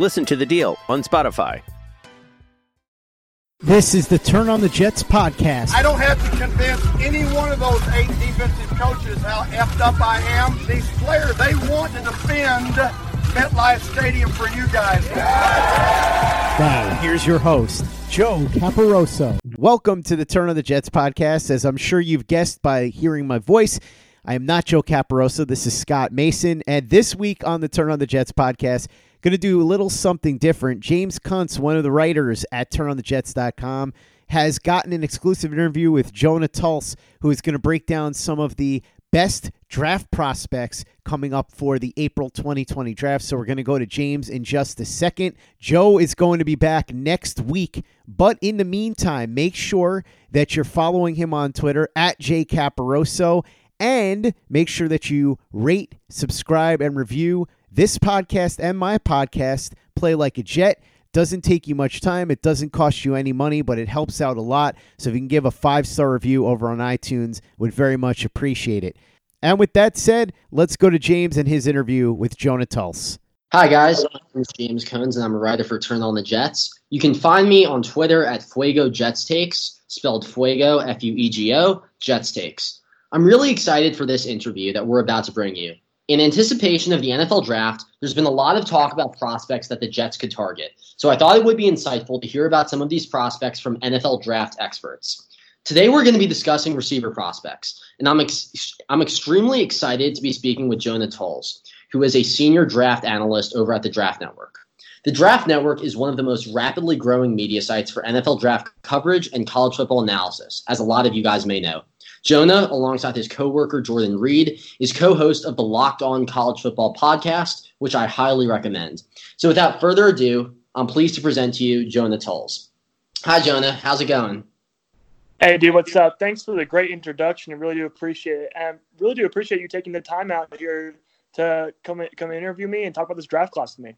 Listen to the deal on Spotify. This is the Turn on the Jets podcast. I don't have to convince any one of those eight defensive coaches how effed up I am. These players, they want to defend MetLife Stadium for you guys. Now, here's your host, Joe Caporoso. Welcome to the Turn on the Jets podcast. As I'm sure you've guessed by hearing my voice, I am not Joe Caporoso. This is Scott Mason. And this week on the Turn on the Jets podcast, Going to do a little something different. James Kuntz, one of the writers at turnonthejets.com, has gotten an exclusive interview with Jonah Tuls, who is going to break down some of the best draft prospects coming up for the April 2020 draft. So we're going to go to James in just a second. Joe is going to be back next week. But in the meantime, make sure that you're following him on Twitter at jcaporoso and make sure that you rate, subscribe, and review this podcast and my podcast, Play Like a Jet, doesn't take you much time. It doesn't cost you any money, but it helps out a lot. So if you can give a five star review over on iTunes, would very much appreciate it. And with that said, let's go to James and his interview with Jonah Tuls. Hi guys, I'm James Cones and I'm a writer for Turn on the Jets. You can find me on Twitter at Fuego Jets Takes, spelled Fuego F U E G O Jets Takes. I'm really excited for this interview that we're about to bring you. In anticipation of the NFL draft, there's been a lot of talk about prospects that the Jets could target. So I thought it would be insightful to hear about some of these prospects from NFL draft experts. Today we're going to be discussing receiver prospects, and I'm ex- I'm extremely excited to be speaking with Jonah Tuls, who is a senior draft analyst over at the Draft Network. The Draft Network is one of the most rapidly growing media sites for NFL draft coverage and college football analysis, as a lot of you guys may know. Jonah, alongside his coworker Jordan Reid, is co-host of the Locked On College Football podcast, which I highly recommend. So without further ado, I'm pleased to present to you Jonah Tuls. Hi Jonah, how's it going? Hey dude, what's up? Thanks for the great introduction. I really do appreciate it. And really do appreciate you taking the time out here to come come interview me and talk about this draft class with me.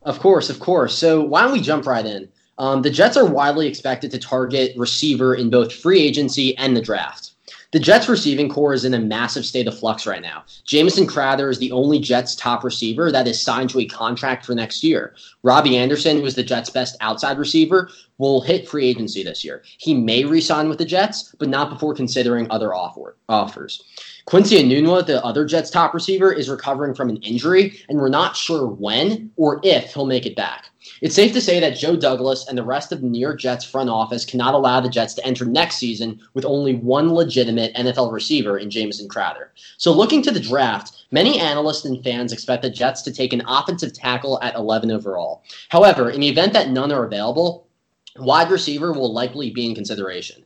Of course, of course. So why don't we jump right in? Um, the Jets are widely expected to target receiver in both free agency and the draft. The Jets receiving corps is in a massive state of flux right now. Jamison Crowder is the only Jets top receiver that is signed to a contract for next year. Robbie Anderson, who is the Jets' best outside receiver, will hit free agency this year. He may re-sign with the Jets, but not before considering other offer, offers. Quincy Enunwa, the other Jets top receiver, is recovering from an injury, and we're not sure when or if he'll make it back. It's safe to say that Joe Douglas and the rest of the New York Jets front office cannot allow the Jets to enter next season with only one legitimate NFL receiver in Jamison Crowder. So, looking to the draft, many analysts and fans expect the Jets to take an offensive tackle at 11 overall. However, in the event that none are available, wide receiver will likely be in consideration.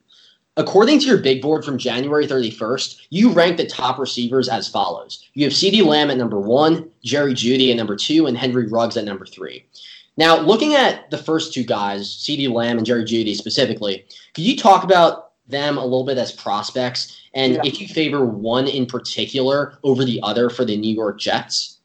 According to your big board from January 31st, you rank the top receivers as follows. You have CeeDee Lamb at number one, Jerry Jeudy at number two, and Henry Ruggs at number three. Now, looking at the first two guys, CeeDee Lamb and Jerry Jeudy specifically, could you talk about them a little bit as prospects and yeah. if you favor one in particular over the other for the New York Jets?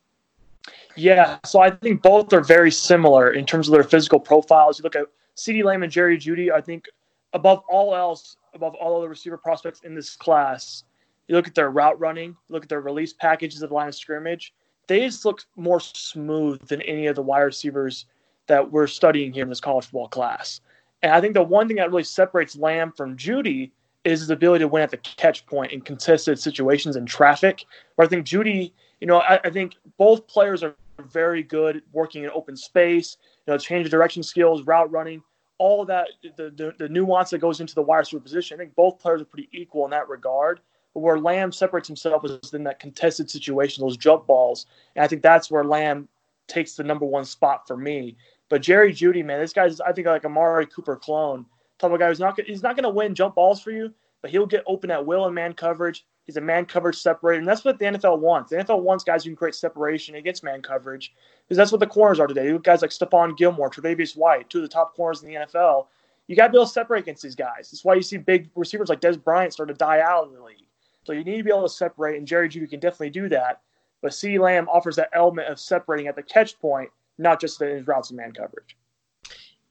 Yeah, so I think both are very similar in terms of their physical profiles. You look at CeeDee Lamb and Jerry Jeudy, I think above all else, above all other receiver prospects in this class, you look at their route running, look at their release packages at the line of scrimmage, they just look more smooth than any of the wide receivers that we're studying here in this college football class. And I think the one thing that really separates Lamb from Jeudy is his ability to win at the catch point in contested situations and traffic. Where I think Jeudy, you know, I, I think both players are very good working in open space, you know, change of direction skills, route running. all that the, the, the nuance that goes into the wide receiver position. I think both players are pretty equal in that regard. But where Lamb separates himself is in that contested situation, those jump balls, and I think that's where Lamb takes the number one spot for me. But Jerry Jeudy, man, this guy's I think like a Amari Cooper clone. Type of guy who's not he's not going to win jump balls for you, but he'll get open at will in man coverage. He's a man coverage separator, and that's what the NFL wants. The NFL wants guys who can create separation against man coverage because that's what the corners are today. You guys like Stephon Gilmore, Tre'Davious White, two of the top corners in the NFL. You got to be able to separate against these guys. That's why you see big receivers like Dez Bryant start to die out in the league. So you need to be able to separate, and Jerry Jeudy can definitely do that. But CeeDee Lamb offers that element of separating at the catch point, not just his routes and man coverage.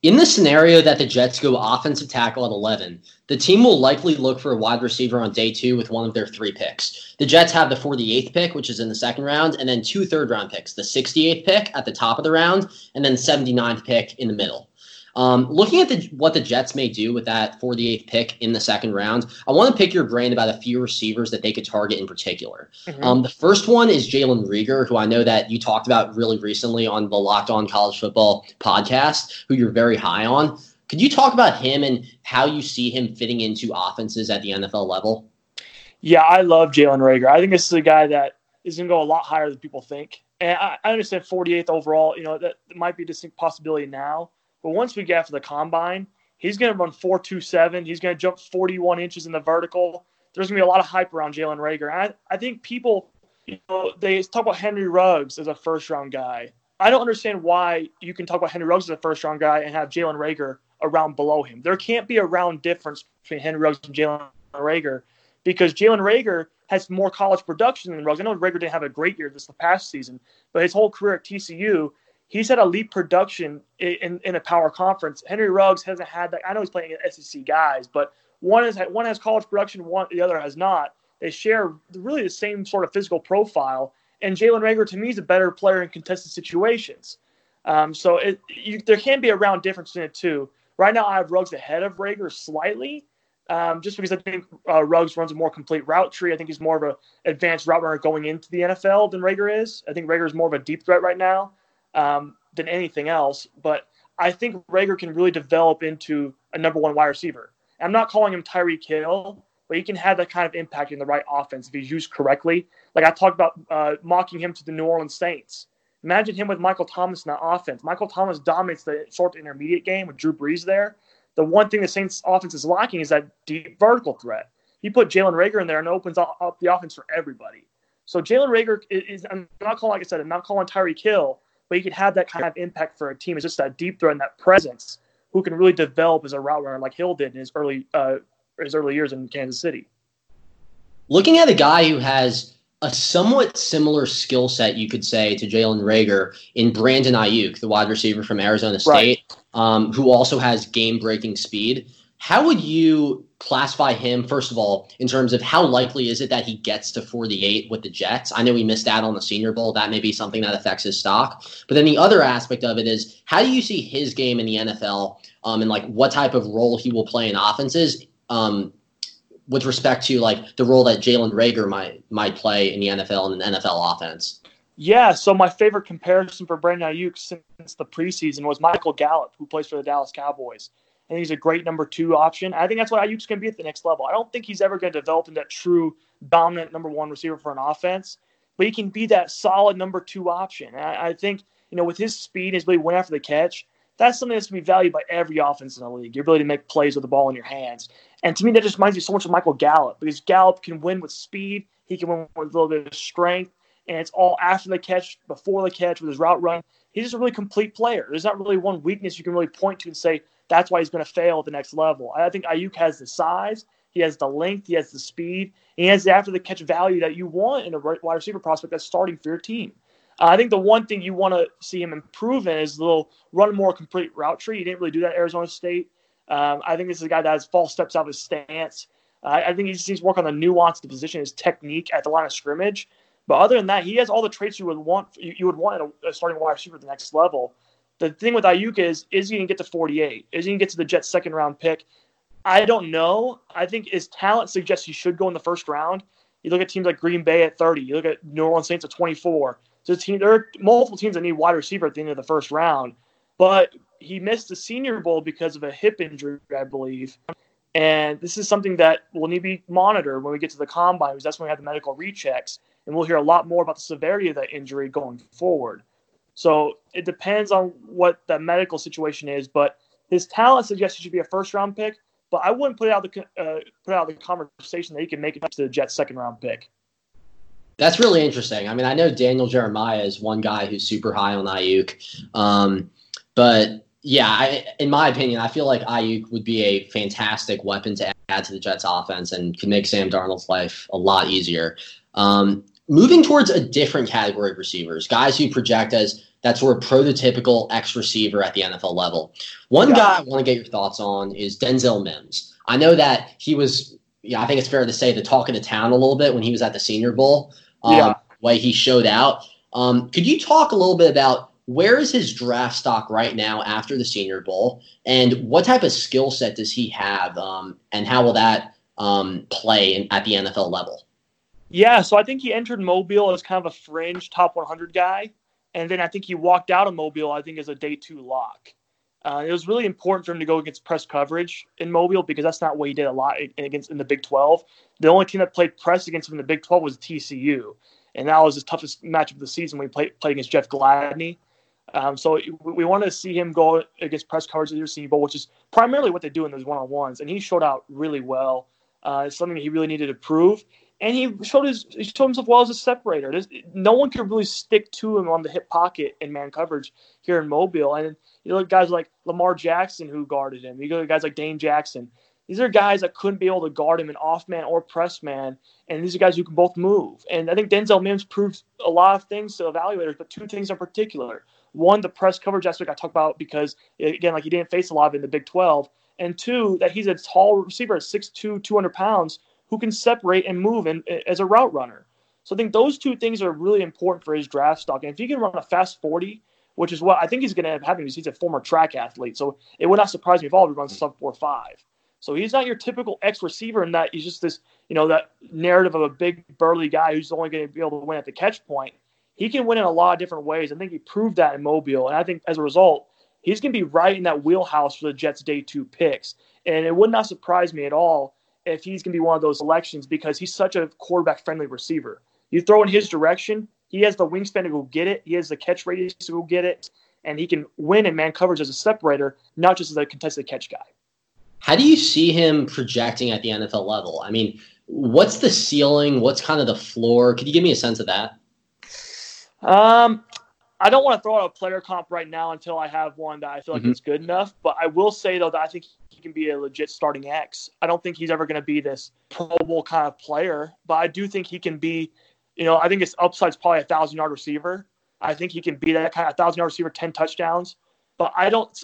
In the scenario that the Jets go offensive tackle at 11, the team will likely look for a wide receiver on day two with one of their three picks. The Jets have the 48th pick, which is in the second round, and then two third round picks the 68th pick at the top of the round, and then 79th pick in the middle. Um, looking at the, what the Jets may do with that 48th pick in the second round, I want to pick your brain about a few receivers that they could target in particular. Mm-hmm. Um, the first one is Jalen Reagor, who I know that you talked about really recently on the Locked On College Football podcast, who you're very high on. Could you talk about him and how you see him fitting into offenses at the NFL level? Yeah, I love Jalen Reagor. I think this is a guy that is going to go a lot higher than people think. And I, I understand 48th overall, you know, that might be a distinct possibility now. But once we get after the combine, he's going to run 4.27. He's going to jump 41 inches in the vertical. There's going to be a lot of hype around Jalen Reagor. I, I think people, you know, they talk about Henry Ruggs as a first round guy. I don't understand why you can talk about Henry Ruggs as a first round guy and have Jalen Reagor around below him. There can't be a round difference between Henry Ruggs and Jalen Reagor because Jalen Reagor has more college production than Ruggs. I know Reagor didn't have a great year this past season, but his whole career at TCU, he's had elite production in, in a power conference. Henry Ruggs hasn't had that. I know he's playing against SEC guys, but one has one has college production, one the other has not. They share really the same sort of physical profile. And Jalen Reagor, to me is a better player in contested situations. Um, so it, you, there can be a round difference in it too. Right now, I have Ruggs ahead of Reagor slightly, um, just because I think uh, Ruggs runs a more complete route tree. I think he's more of an advanced route runner going into the NFL than Reagor is. I think Reagor is more of a deep threat right now um, than anything else. But I think Reagor can really develop into a number one wide receiver. I'm not calling him Tyreek Hill, but he can have that kind of impact in the right offense if he's used correctly. Like I talked about uh, mocking him to the New Orleans Saints. Imagine him with Michael Thomas in that offense. Michael Thomas dominates the short intermediate game with Drew Brees there. The one thing the Saints offense is lacking is that deep vertical threat. He put Jalen Reagor in there and opens up the offense for everybody. So Jalen Reagor is, I'm not calling, like I said, I'm not calling Tyreek Hill, but he can have that kind of impact for a team. It's just that deep threat and that presence who can really develop as a route runner like Hill did in his early uh, his early years in Kansas City. Looking at a guy who has a somewhat similar skill set, you could say, to Jalen Reagor in Brandon Aiyuk, the wide receiver from Arizona State, right. um, who also has game breaking speed. How would you classify him, first of all, in terms of how likely is it that he gets to 48 with the Jets? I know he missed out on the Senior Bowl. That may be something that affects his stock. But then the other aspect of it is how do you see his game in the NFL um, and like what type of role he will play in offenses um, with respect to like the role that Jalen Reagor might might play in the NFL and an NFL offense? Yeah, so my favorite comparison for Brandon Aiyuk since the preseason was Michael Gallup, who plays for the Dallas Cowboys and he's a great number two option. I think that's what Aiyuk's going to be at the next level. I don't think he's ever going to develop into that true dominant number one receiver for an offense, but he can be that solid number two option. I, I think you know with his speed, and his ability to win after the catch, that's something that's to be valued by every offense in the league. Your ability to make plays with the ball in your hands, and to me, that just reminds me so much of Michael Gallup because Gallup can win with speed. He can win with a little bit of strength, and it's all after the catch, before the catch, with his route run. He's just a really complete player. There's not really one weakness you can really point to and say that's why he's going to fail at the next level. I think Aiyuk has the size, he has the length, he has the speed, he has the after the catch value that you want in a wide receiver prospect that's starting for your team. Uh, I think the one thing you want to see him improve in is a little run more complete route tree. He didn't really do that at Arizona State. Um, I think this is a guy that has false steps out of his stance. Uh, I think he just needs to work on the nuance of the position, his technique at the line of scrimmage. But other than that, he has all the traits you would want you, you would want in a, a starting wide receiver at the next level. The thing with Aiyuk is, is he going to get to 48? Is he going to get to the Jets' second round pick? I don't know. I think his talent suggests he should go in the first round. You look at teams like Green Bay at 30. You look at New Orleans Saints at 24. So team, there are multiple teams that need wide receiver at the end of the first round. But he missed the Senior Bowl because of a hip injury, I believe. And this is something that will need to be monitored when we get to the combine, because that's when we have the medical rechecks. And we'll hear a lot more about the severity of that injury going forward. So it depends on what the medical situation is, but his talent suggests he should be a first round pick. But I wouldn't put out the uh, put out the conversation that he can make it to the Jets' second round pick. That's really interesting. I mean, I know Daniel Jeremiah is one guy who's super high on Aiyuk, um, but yeah, I, in my opinion, I feel like Aiyuk would be a fantastic weapon to add to the Jets' offense and could make Sam Darnold's life a lot easier. Um, moving towards a different category of receivers, guys who project as that sort of prototypical X receiver at the NFL level. One yeah. guy I want to get your thoughts on is Denzel Mims. I know that he was, yeah, I think it's fair to say the talk of the town a little bit when he was at the Senior Bowl. Um, yeah. Way he showed out. Um, could you talk a little bit about where is his draft stock right now after the Senior Bowl, and what type of skill set does he have, um, and how will that um, play in, at the NFL level? Yeah, so I think he entered Mobile as kind of a fringe top 100 guy, and then I think he walked out of Mobile. I think as a day two lock. Uh, it was really important for him to go against press coverage in Mobile because that's not what he did a lot against in the Big 12. The only team that played press against him in the Big 12 was TCU, and that was his toughest matchup of the season when he played, played against Jeff Gladney. Um, so we wanted to see him go against press coverage at the Senior Bowl, which is primarily what they do in those one-on-ones, and he showed out really well. Uh, it's something he really needed to prove, and he showed his he showed himself well as a separator. There's, no one could really stick to him on the hip pocket in man coverage here in Mobile, and you know guys like Lamar Jackson who guarded him. You go guys like Dane Jackson. These are guys that couldn't be able to guard him in off man or press man, and these are guys who can both move. And I think Denzel Mims proved a lot of things to evaluators, but two things in particular. One, the press coverage aspect I talked about because again, like he didn't face a lot in the Big 12, and two, that he's a tall receiver at 6'2", 200 pounds who can separate and move in, as a route runner. So I think those two things are really important for his draft stock. And if he can run a fast 40, which is what I think he's going to have happening because he's a former track athlete. So it would not surprise me if all he runs sub 4 5. So he's not your typical X receiver in that he's just this, you know, that narrative of a big burly guy who's only going to be able to win at the catch point he can win in a lot of different ways. I think he proved that in Mobile, and I think as a result, he's going to be right in that wheelhouse for the Jets' day two picks. And it would not surprise me at all if he's going to be one of those selections because he's such a quarterback friendly receiver. You throw in his direction, he has the wingspan to go get it, he has the catch radius to go get it, and he can win in man coverage as a separator, not just as a contested catch guy. How do you see him projecting at the NFL level? I mean, what's the ceiling? What's kind of the floor? Could you give me a sense of that? Um, I don't want to throw out a player comp right now until I have one that I feel like mm-hmm. is good enough. But I will say though that I think he can be a legit starting X. I don't think he's ever going to be this Pro Bowl kind of player, but I do think he can be. You know, I think his upside's probably a thousand yard receiver. I think he can be that kind of thousand yard receiver, ten touchdowns. But I don't.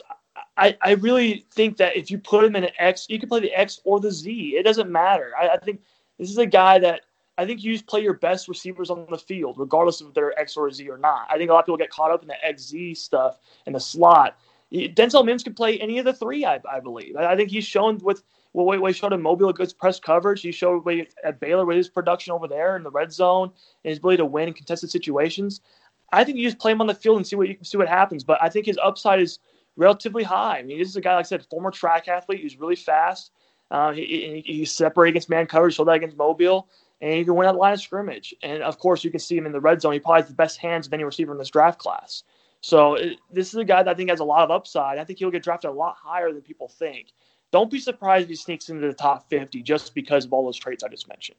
I, I really think that if you put him in an X, you can play the X or the Z. It doesn't matter. I, I think this is a guy that I think you just play your best receivers on the field, regardless of they're X or Z or not. I think a lot of people get caught up in the XZ stuff in the slot. Denzel Mims can play any of the three, I, I believe. I, think he's shown with well, what he showed in Mobile good press coverage. He showed at Baylor with his production over there in the red zone and his ability to win in contested situations. I think you just play him on the field and see what you see what happens. But I think his upside is relatively high. I mean, this is a guy like I said, former track athlete who's really fast. Uh, he, he, he separated against man coverage, showed that against Mobile and he can win at the line of scrimmage. And of course, you can see him in the red zone. He probably has the best hands of any receiver in this draft class. So it, this is a guy that I think has a lot of upside. I think he'll get drafted a lot higher than people think. Don't be surprised if he sneaks into the top 50 just because of all those traits I just mentioned.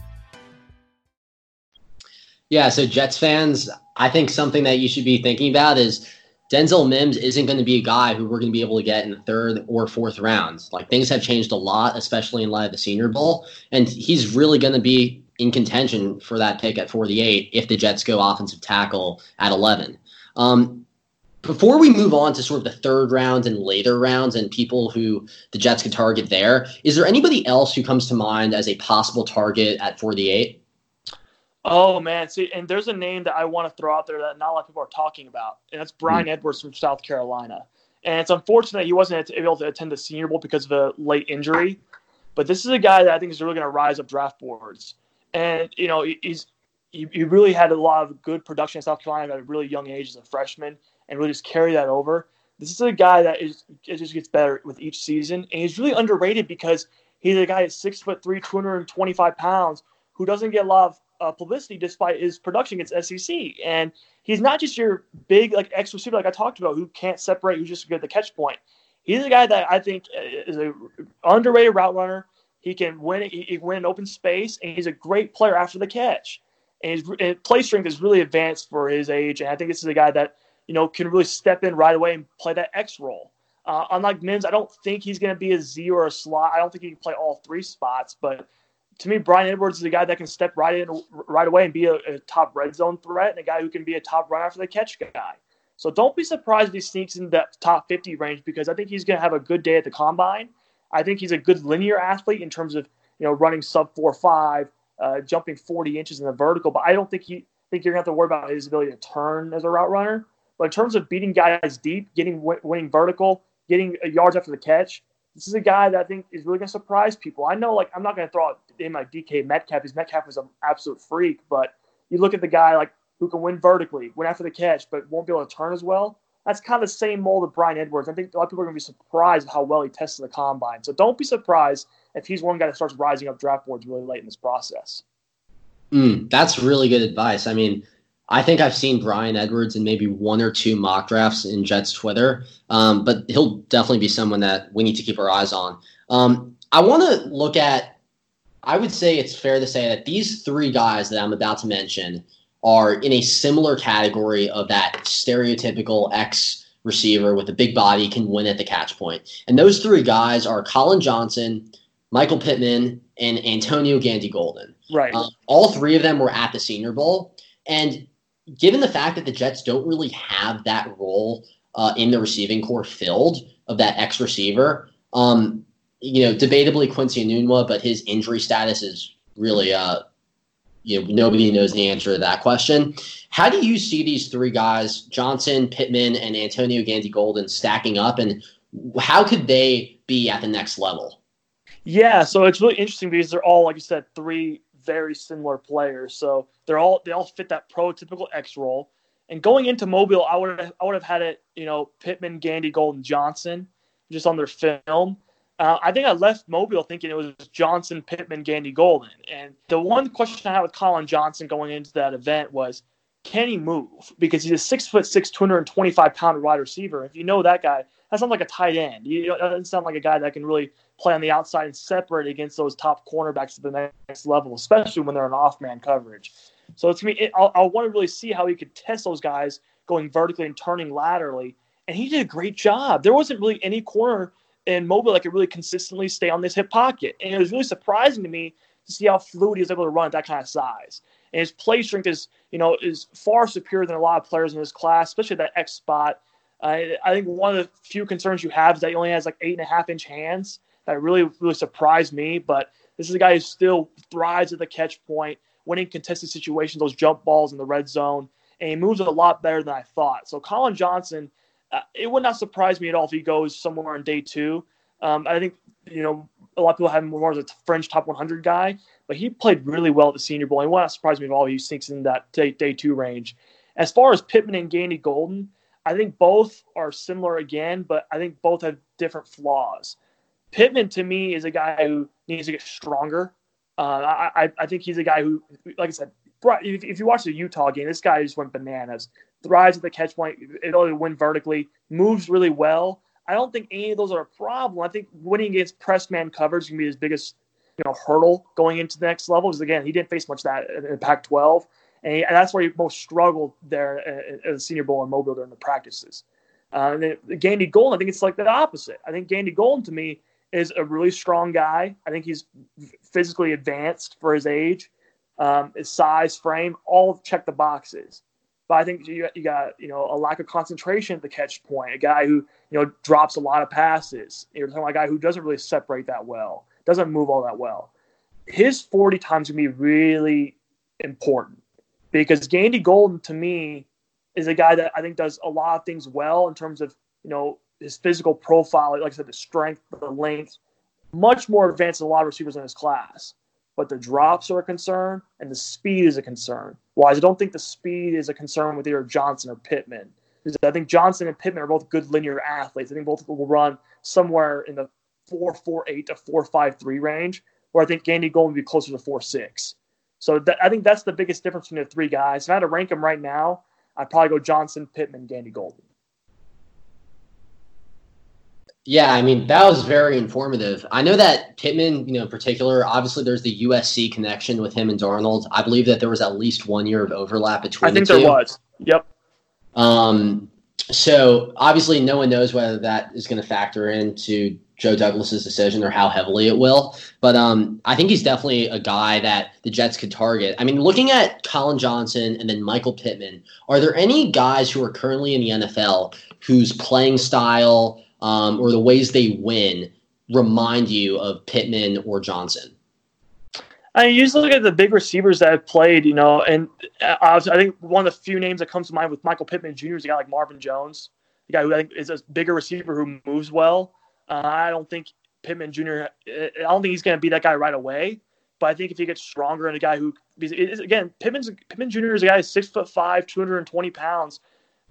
Yeah, so Jets fans, I think something that you should be thinking about is Denzel Mims isn't going to be a guy who we're going to be able to get in the third or fourth rounds. Like things have changed a lot, especially in light of the Senior Bowl, and he's really going to be in contention for that pick at 48 if the Jets go offensive tackle at 11. Um, before we move on to sort of the third round and later rounds and people who the Jets could target there, is there anybody else who comes to mind as a possible target at 48? Oh man, see, and there's a name that I want to throw out there that not a lot of people are talking about, and that's hmm. Bryan Edwards from South Carolina. And it's unfortunate he wasn't able to attend the Senior Bowl because of a late injury, but this is a guy that I think is really going to rise up draft boards. And you know, he's he, he really had a lot of good production in South Carolina at a really young age as a freshman, and really just carry that over. This is a guy that is it just gets better with each season, and he's really underrated because he's a guy at six foot three, two hundred and twenty five pounds, who doesn't get a lot of uh, publicity despite his production against SEC. And he's not just your big like X receiver like I talked about who can't separate, who's just good at the catch point. He's a guy that I think uh, is a underrated route runner. He can win. He he can win in open space, and he's a great player after the catch. And his and play strength is really advanced for his age. And I think this is a guy that you know can really step in right away and play that X role. Uh, unlike Mims, I don't think he's going to be a Z or a slot. I don't think he can play all three spots, but to me, Bryan Edwards is a guy that can step right in right away and be a, a top red zone threat and a guy who can be a top run after the catch guy. So don't be surprised if he sneaks in that top 50 range because I think he's going to have a good day at the combine. I think he's a good linear athlete in terms of you know running sub four five, uh, jumping 40 inches in the vertical. But I don't think he think you're going to have to worry about his ability to turn as a route runner. But in terms of beating guys deep, getting winning vertical, getting uh, yards after the catch, this is a guy that I think is really going to surprise people. I know, like, I'm not going to throw out in my DK Metcalf. His Metcalf is an absolute freak, but you look at the guy like who can win vertically, win after the catch, but won't be able to turn as well. That's kind of the same mold of Bryan Edwards. I think a lot of people are going to be surprised at how well he tested the combine. So don't be surprised if he's one guy that starts rising up draft boards really late in this process. Mm, that's really good advice. I mean, I think I've seen Bryan Edwards in maybe one or two mock drafts in Jets Twitter, um, but he'll definitely be someone that we need to keep our eyes on. Um, I want to look at. I would say it's fair to say that these three guys that I'm about to mention are in a similar category of that stereotypical X receiver with a big body can win at the catch point. And those three guys are Collin Johnson, Michael Pittman, and Antonio Gandy Golden. Right. Uh, all three of them were at the Senior Bowl. And given the fact that the Jets don't really have that role uh, in the receiving corps filled of that X receiver, um, you know, debatably Quincy Enunwa, but his injury status is really, uh, you know, nobody knows the answer to that question. How do you see these three guys, Johnson, Pittman, and Antonio Gandy Golden, stacking up, and how could they be at the next level? Yeah, so it's really interesting because they're all, like you said, three very similar players. So they're all they all fit that prototypical X role. And going into Mobile, I would have I would have had it, you know, Pittman, Gandy, Golden, Johnson, just on their film. Uh, I think I left Mobile thinking it was Johnson, Pittman, Gandy, Golden. And the one question I had with Collin Johnson going into that event was, can he move? Because he's a six foot six, two hundred and twenty five pound wide receiver. If you know that guy, that sounds like a tight end. You know, doesn't sound like a guy that can really play on the outside and separate against those top cornerbacks at the next level, especially when they're in off man coverage. So to me, it, I want to really see how he could test those guys going vertically and turning laterally. And he did a great job. There wasn't really any corner in Mobile that could really consistently stay on this hip pocket. And it was really surprising to me to see how fluid he was able to run at that kind of size. And his play strength is, you know, is far superior than a lot of players in his class, especially that X spot. Uh, I think one of the few concerns you have is that he only has like eight and a half inch hands. That really, really surprised me. But this is a guy who still thrives at the catch point, winning contested situations, those jump balls in the red zone, and he moves a lot better than I thought. So Collin Johnson, it would not surprise me at all if he goes somewhere on day two. Um, I think you know a lot of people have him more as a French top 100 guy, but he played really well at the Senior Bowl. And it would not surprise me at all if he sinks in that day, day two range. As far as Pittman and Gandy Golden, I think both are similar again, but I think both have different flaws. Pittman to me is a guy who needs to get stronger. Uh, I, I think he's a guy who, like I said, if, if you watch the Utah game, this guy just went bananas. Thrives at the catch point, ability to win vertically, moves really well. I don't think any of those are a problem. I think winning against press man coverage to be his biggest you know hurdle going into the next level. Because again, he didn't face much that in Pac-12, and, and, that's where he most struggled there at the Senior Bowl in Mobile during the practices. Uh, and then Gandy Golden, I think it's like the opposite. I think Gandy Golden to me is a really strong guy. I think he's physically advanced for his age, um, his size, frame, all check the boxes. But I think you, you got you know a lack of concentration at the catch point. A guy who you know drops a lot of passes. You're talking about a guy who doesn't really separate that well, doesn't move all that well. His 40 times gonna be really important because Gandy Golden to me is a guy that I think does a lot of things well in terms of you know his physical profile, like I said, the strength, the length, much more advanced than a lot of receivers in his class. But the drops are a concern, and the speed is a concern. Why? I don't think the speed is a concern with either Johnson or Pittman. I think Johnson and Pittman are both good linear athletes. I think both will run somewhere in the 4.48 to 4.53 range, where I think Gandy Golden would be closer to 4.6. So that, I think that's the biggest difference between the three guys. If I had to rank them right now, I'd probably go Johnson, Pittman, Gandy Golden. Yeah, I mean that was very informative. I know that Pittman, you know, in particular, obviously there's the USC connection with him and Darnold. I believe that there was at least one year of overlap between. I think the there was. Yep. Um. So obviously, no one knows whether that is going to factor into Joe Douglas's decision or how heavily it will. But um, I think he's definitely a guy that the Jets could target. I mean, looking at Collin Johnson and then Michael Pittman, are there any guys who are currently in the NFL whose playing style um, or the ways they win remind you of Pittman or Johnson? I just look at the big receivers that have played, you know, and uh, I think one of the few names that comes to mind with Michael Pittman Jr. is a guy like Marvin Jones, the guy who I think is a bigger receiver who moves well. Uh, I don't think Pittman Jr. I don't think he's going to be that guy right away. But I think if he gets stronger and a guy who, again, Pittman's, Pittman Jr. is a guy six foot five, 220 pounds.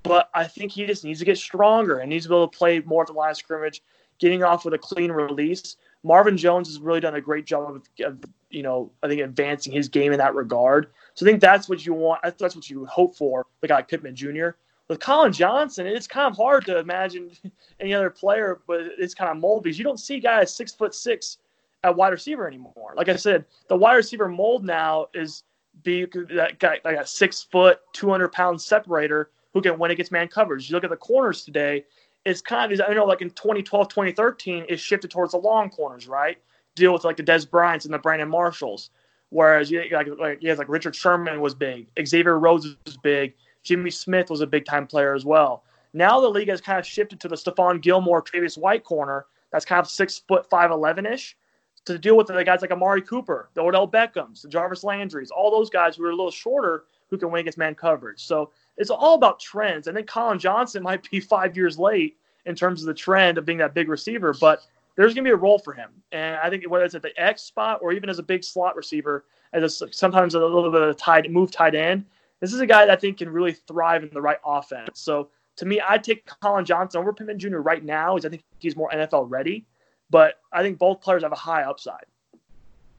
But I think he just needs to get stronger and needs to be able to play more at the line of scrimmage, getting off with a clean release. Marvin Jones has really done a great job of, of, you know, I think advancing his game in that regard. So I think that's what you want. That's what you hope for, the guy Pittman Jr with Collin Johnson, it's kind of hard to imagine any other player, but it's kind of mold because you don't see guys six foot six at wide receiver anymore. Like I said, the wide receiver mold now is be that guy like a six foot, two hundred pound separator who can win against man coverage. You look at the corners today, it's kind of I know like in 2012, 2013, it shifted towards the long corners, right? Deal with like the Dez Bryants and the Brandon Marshalls. Whereas you like like yeah, like Richard Sherman was big, Xavier Rhodes was big. Jimmy Smith was a big time player as well. Now the league has kind of shifted to the Stephon Gilmore, Tre'Davious White corner. That's kind of six foot five eleven ish to deal with the guys like Amari Cooper, the Odell Beckhams, the Jarvis Landrys, all those guys who are a little shorter who can win against man coverage. So it's all about trends. I think Collin Johnson might be five years late in terms of the trend of being that big receiver, but there's going to be a role for him. And I think whether it's at the X spot or even as a big slot receiver, as a, sometimes a little bit of a tight move tight end, this is a guy that I think can really thrive in the right offense. So to me, I'd take Collin Johnson over Pittman Jr. right now, because I think he's more NFL ready. But I think both players have a high upside.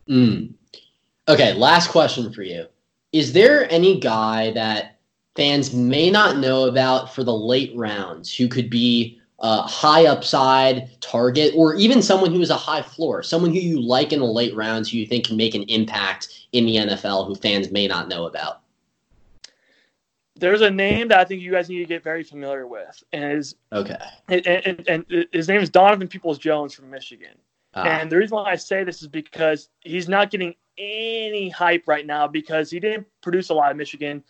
Mm. Okay, last question for you. Is there any guy that fans may not know about for the late rounds who could be a high upside target or even someone who is a high floor, someone who you like in the late rounds who you think can make an impact in the NFL who fans may not know about? there's a name that I think you guys need to get very familiar with, and is okay. And, and, and his name is Donovan Peoples Jones from Michigan. Ah. And the reason why I say this is because he's not getting any hype right now because he didn't produce a lot of Michigan,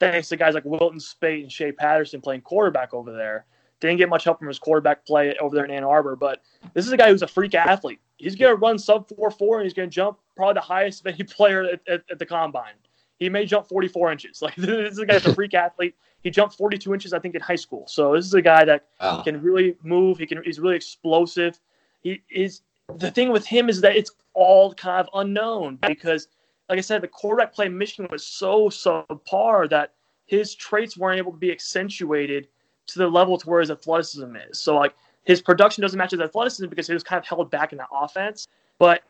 thanks to guys like Wilton Speight and Shea Patterson playing quarterback over there. Didn't get much help from his quarterback play over there in Ann Arbor, but this is a guy who's a freak athlete. He's going to run sub 4 4 and he's going to jump probably the highest of any player at, at, at the combine. He may jump 44 inches. Like this is a guy that's a freak athlete. He jumped 42 inches, I think, in high school. So this is a guy that wow. can really move. He can. He's really explosive. He is. The thing with him is that it's all kind of unknown because, like I said, the quarterback play in Michigan was so subpar that his traits weren't able to be accentuated to the level to where his athleticism is. So like his production doesn't match his athleticism because he was kind of held back in that offense. But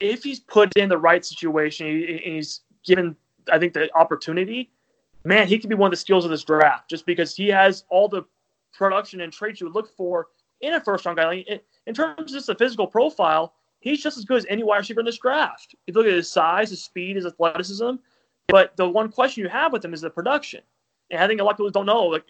if he's put in the right situation and he's given, I think, the opportunity, man, he could be one of the steals of this draft just because he has all the production and traits you would look for in a first round guy. Like, in terms of just the physical profile, he's just as good as any wide receiver in this draft. If you look at his size, his speed, his athleticism, but the one question you have with him is the production. And I think a lot of people don't know like,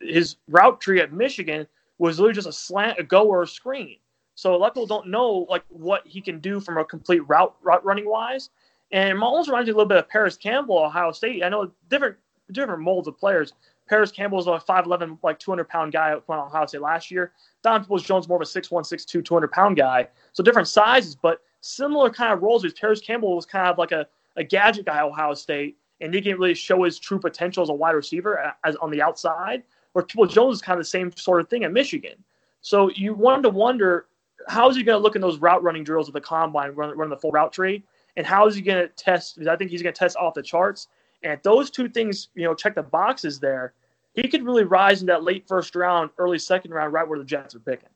his route tree at Michigan was literally just a slant, a go, or a screen. So a lot of people don't know like what he can do from a complete route route running wise. And it almost reminds me a little bit of Parris Campbell, Ohio State. I know different different molds of players. Parris Campbell was a 5'11, like 200 pound guy at Ohio State last year. Don Peoples Jones more of a 6'1, 6'2, 200 pound guy. So different sizes, but similar kind of roles. Because Parris Campbell was kind of like a, a gadget guy at Ohio State, and he didn't really show his true potential as a wide receiver as on the outside. Where Peoples Jones is kind of the same sort of thing at Michigan. So you wanted to wonder how is he going to look in those route running drills at the combine, running run the full route tree, and how is he going to test? Because I think he's going to test off the charts. And if those two things, you know, check the boxes there, he could really rise in that late first round, early second round, right where the Jets are picking.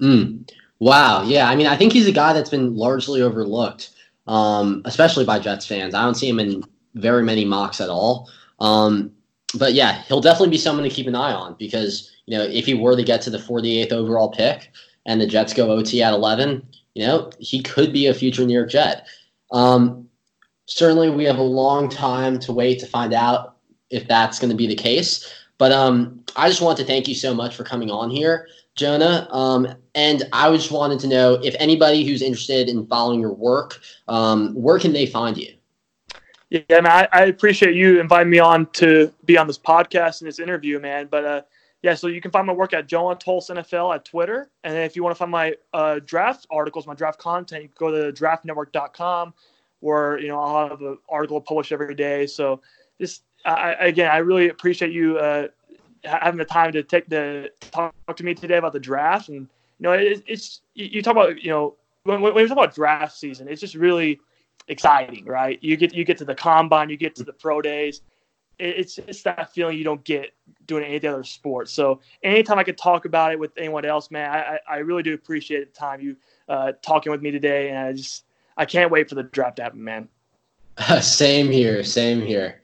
Mm. Wow. Yeah. I mean, I think he's a guy that's been largely overlooked, um, especially by Jets fans. I don't see him in very many mocks at all. Um, but yeah, he'll definitely be someone to keep an eye on because, you know, if he were to get to the 48th overall pick and the Jets go OT at 11, you know, he could be a future New York Jet. Um, certainly, we have a long time to wait to find out if that's going to be the case. But um, I just want to thank you so much for coming on here, Jonah. Um, and I just wanted to know if anybody who's interested in following your work, um, where can they find you? Yeah, man, I, I, appreciate you inviting me on to be on this podcast and this interview, man. But uh, yeah, so you can find my work at Jonah NFL at Twitter. And if you want to find my uh, draft articles, my draft content, you can go to draftnetwork.com where, you know, I'll have an article published every day. So just I, again, I really appreciate you uh, having the time to take the talk to me today about the draft. And you know, it, it's you talk about you know when, when we talk about draft season, it's just really exciting, right? You get you get to the combine, you get to the pro days. it's it's that feeling you don't get doing any other sport. So anytime I could talk about it with anyone else, man, I, I really do appreciate the time you uh, talking with me today, and I just I can't wait for the draft to happen, man. same here, same here.